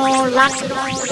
Jack this shit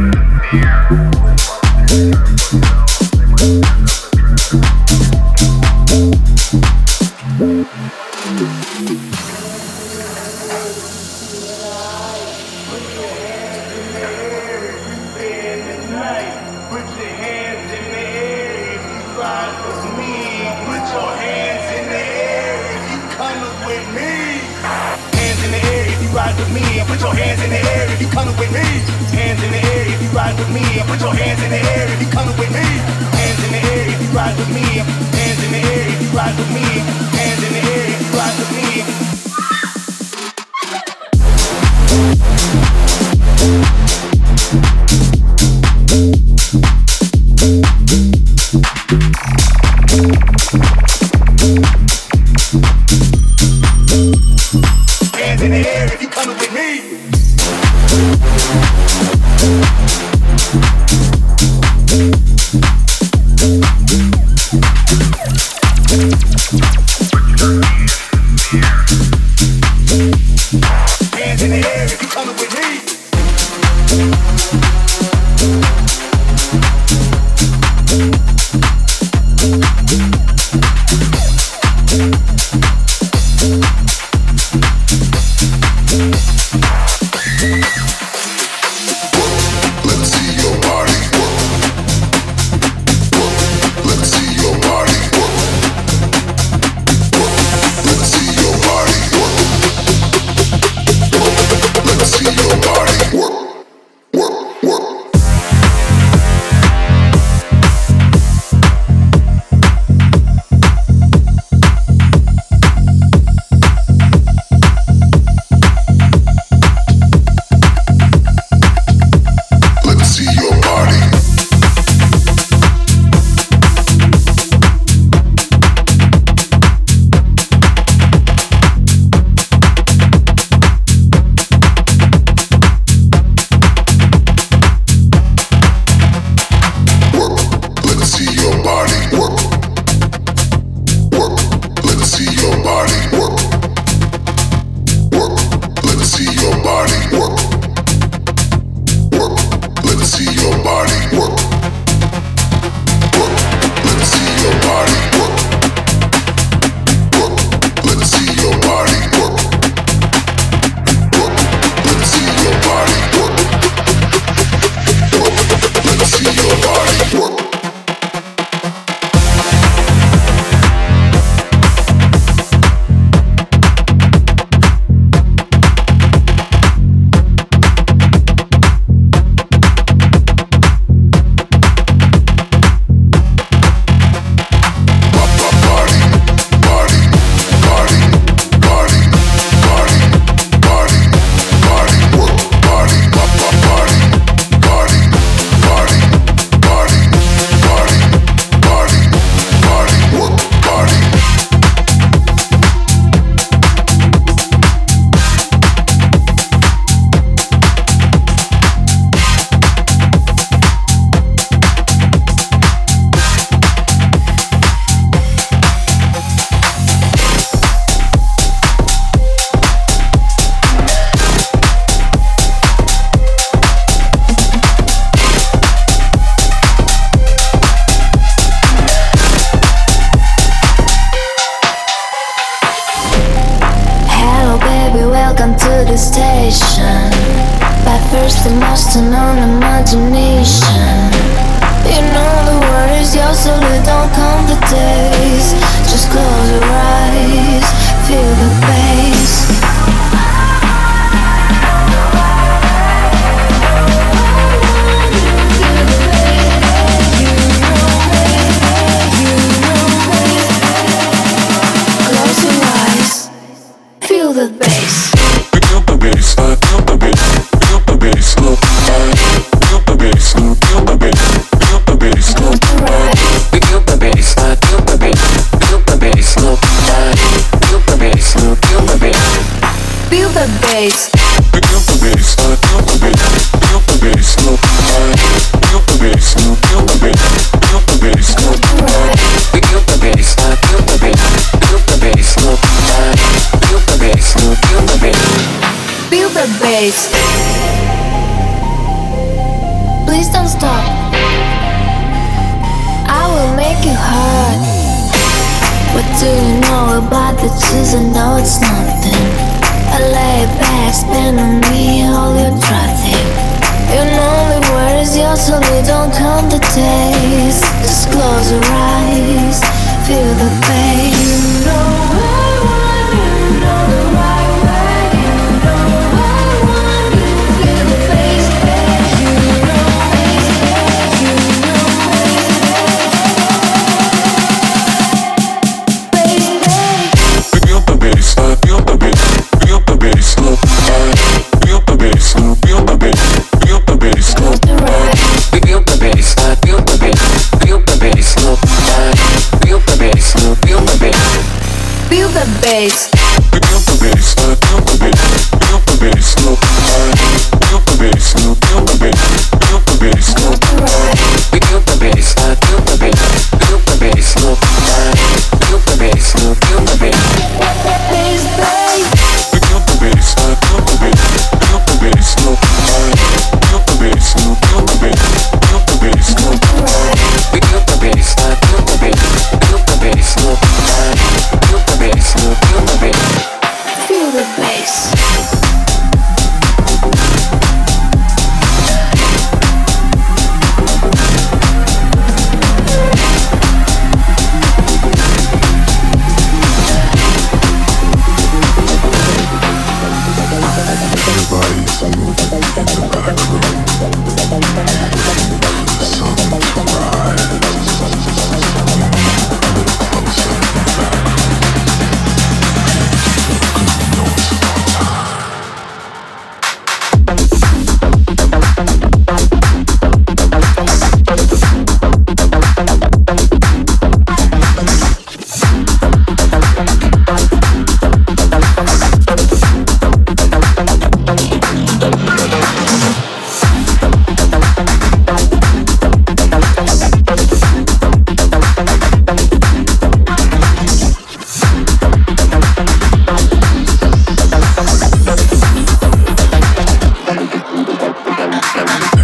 Yeah. Put your hands in the air if you coming with me. Hands in the air if you ride with me. Put your hands in the air if you coming with me. Hands in the air if you ride with me. Hands in the air if you ride with me. Hands in the air if you ride with me.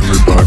everybody.